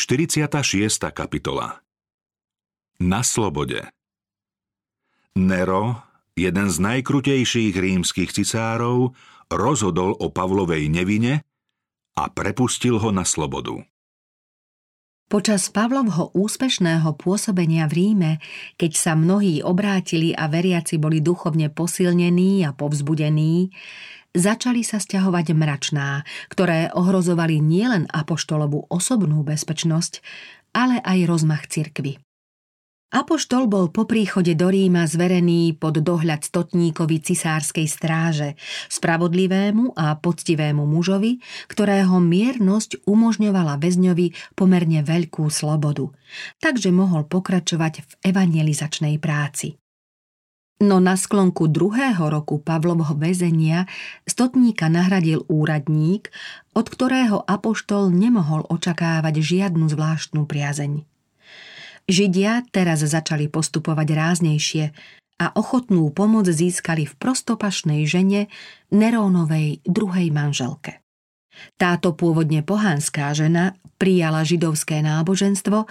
46. kapitola Na slobode Nero, jeden z najkrutejších rímskych cicárov, rozhodol o Pavlovej nevine a prepustil ho na slobodu. Počas Pavlovho úspešného pôsobenia v Ríme, keď sa mnohí obrátili a veriaci boli duchovne posilnení a povzbudení, začali sa stiahovať mračná, ktoré ohrozovali nielen apoštolovú osobnú bezpečnosť, ale aj rozmach cirkvy. Apoštol bol po príchode do Ríma zverený pod dohľad stotníkovi cisárskej stráže, spravodlivému a poctivému mužovi, ktorého miernosť umožňovala väzňovi pomerne veľkú slobodu, takže mohol pokračovať v evangelizačnej práci. No na sklonku druhého roku Pavlovho väzenia stotníka nahradil úradník, od ktorého apoštol nemohol očakávať žiadnu zvláštnu priazeň. Židia teraz začali postupovať ráznejšie a ochotnú pomoc získali v prostopašnej žene Nerónovej druhej manželke. Táto pôvodne pohanská žena prijala židovské náboženstvo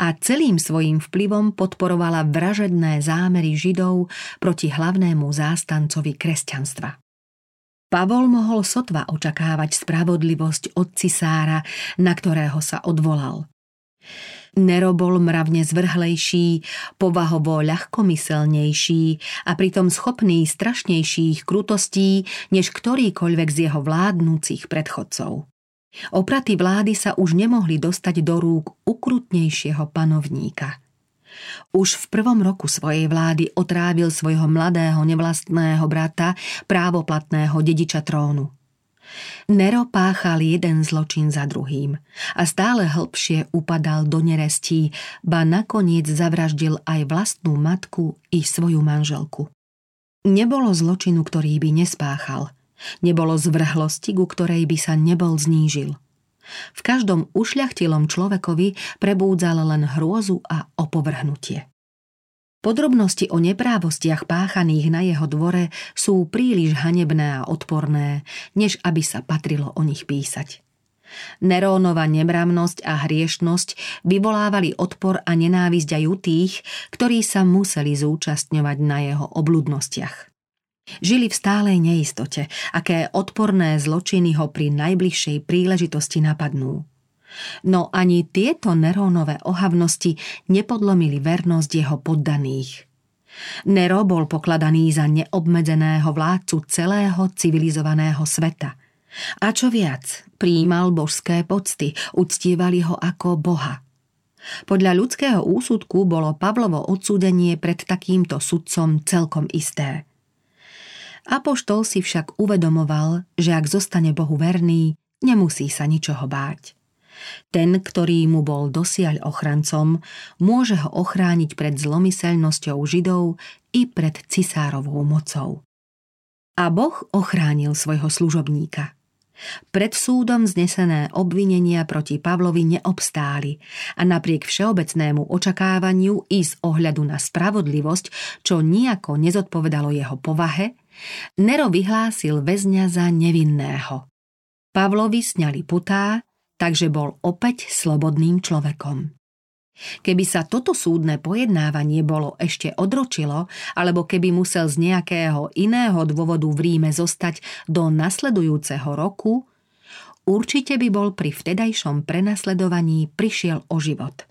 a celým svojim vplyvom podporovala vražedné zámery Židov proti hlavnému zástancovi kresťanstva. Pavol mohol sotva očakávať spravodlivosť od cisára, na ktorého sa odvolal. Nero bol mravne zvrhlejší, povahovo ľahkomyselnejší a pritom schopný strašnejších krutostí než ktorýkoľvek z jeho vládnúcich predchodcov. Opraty vlády sa už nemohli dostať do rúk ukrutnejšieho panovníka. Už v prvom roku svojej vlády otrávil svojho mladého nevlastného brata, právoplatného dediča trónu. Nero páchal jeden zločin za druhým a stále hlbšie upadal do nerestí, ba nakoniec zavraždil aj vlastnú matku i svoju manželku. Nebolo zločinu, ktorý by nespáchal. Nebolo zvrhlosti, ku ktorej by sa nebol znížil. V každom ušľachtilom človekovi prebúdzal len hrôzu a opovrhnutie. Podrobnosti o neprávostiach páchaných na jeho dvore sú príliš hanebné a odporné, než aby sa patrilo o nich písať. Nerónova nemravnosť a hriešnosť vyvolávali odpor a nenávisť aj u tých, ktorí sa museli zúčastňovať na jeho obludnostiach. Žili v stálej neistote, aké odporné zločiny ho pri najbližšej príležitosti napadnú. No ani tieto Nerónové ohavnosti nepodlomili vernosť jeho poddaných. Nero bol pokladaný za neobmedzeného vládcu celého civilizovaného sveta. A čo viac, príjmal božské pocty, uctievali ho ako boha. Podľa ľudského úsudku bolo Pavlovo odsúdenie pred takýmto sudcom celkom isté. Apoštol si však uvedomoval, že ak zostane Bohu verný, nemusí sa ničoho báť. Ten, ktorý mu bol dosiaľ ochrancom, môže ho ochrániť pred zlomyselnosťou Židov i pred cisárovou mocou. A Boh ochránil svojho služobníka. Pred súdom znesené obvinenia proti Pavlovi neobstáli a napriek všeobecnému očakávaniu i z ohľadu na spravodlivosť, čo nijako nezodpovedalo jeho povahe, Nero vyhlásil väzňa za nevinného. Pavlovi sňali putá takže bol opäť slobodným človekom. Keby sa toto súdne pojednávanie bolo ešte odročilo, alebo keby musel z nejakého iného dôvodu v Ríme zostať do nasledujúceho roku, určite by bol pri vtedajšom prenasledovaní prišiel o život.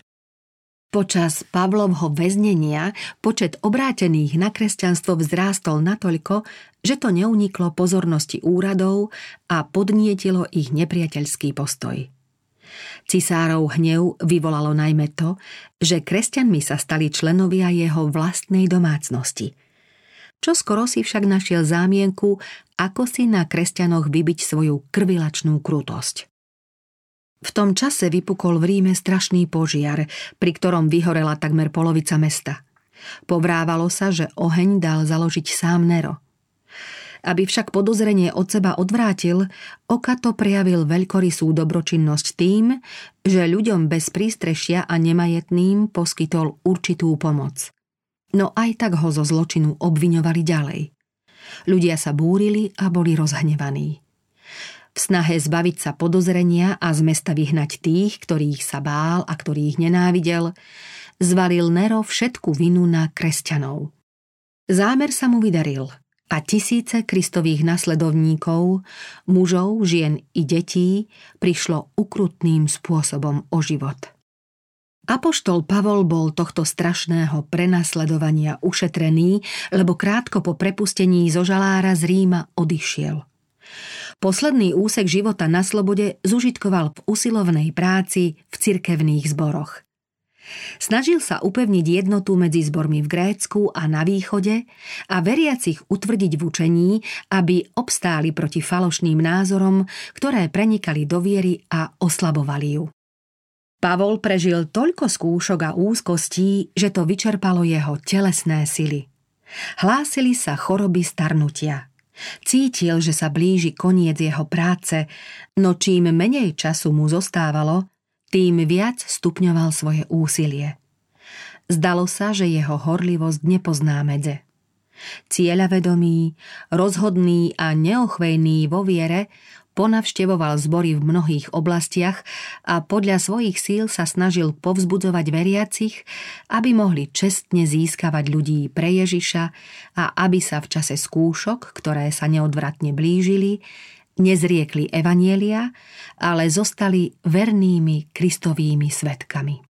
Počas Pavlovho väznenia počet obrátených na kresťanstvo vzrástol natoľko, že to neuniklo pozornosti úradov a podnietilo ich nepriateľský postoj. Cisárov hnev vyvolalo najmä to, že kresťanmi sa stali členovia jeho vlastnej domácnosti. Čo skoro si však našiel zámienku, ako si na kresťanoch vybiť svoju krvilačnú krutosť. V tom čase vypukol v Ríme strašný požiar, pri ktorom vyhorela takmer polovica mesta. Povrávalo sa, že oheň dal založiť sám Nero – aby však podozrenie od seba odvrátil, Okato prejavil veľkorysú dobročinnosť tým, že ľuďom bez prístrešia a nemajetným poskytol určitú pomoc. No aj tak ho zo zločinu obviňovali ďalej. Ľudia sa búrili a boli rozhnevaní. V snahe zbaviť sa podozrenia a z mesta vyhnať tých, ktorých sa bál a ktorých nenávidel, zvalil Nero všetku vinu na kresťanov. Zámer sa mu vydaril a tisíce kristových nasledovníkov, mužov, žien i detí prišlo ukrutným spôsobom o život. Apoštol Pavol bol tohto strašného prenasledovania ušetrený, lebo krátko po prepustení zo žalára z Ríma odišiel. Posledný úsek života na slobode zužitkoval v usilovnej práci v cirkevných zboroch. Snažil sa upevniť jednotu medzi zbormi v Grécku a na východe a veriacich utvrdiť v učení, aby obstáli proti falošným názorom, ktoré prenikali do viery a oslabovali ju. Pavol prežil toľko skúšok a úzkostí, že to vyčerpalo jeho telesné sily. Hlásili sa choroby starnutia. Cítil, že sa blíži koniec jeho práce, no čím menej času mu zostávalo, tým viac stupňoval svoje úsilie. Zdalo sa, že jeho horlivosť nepozná medze. Cieľavedomý, rozhodný a neochvejný vo viere, ponavštevoval zbory v mnohých oblastiach a podľa svojich síl sa snažil povzbudzovať veriacich, aby mohli čestne získavať ľudí pre Ježiša a aby sa v čase skúšok, ktoré sa neodvratne blížili, nezriekli evanielia, ale zostali vernými kristovými svetkami.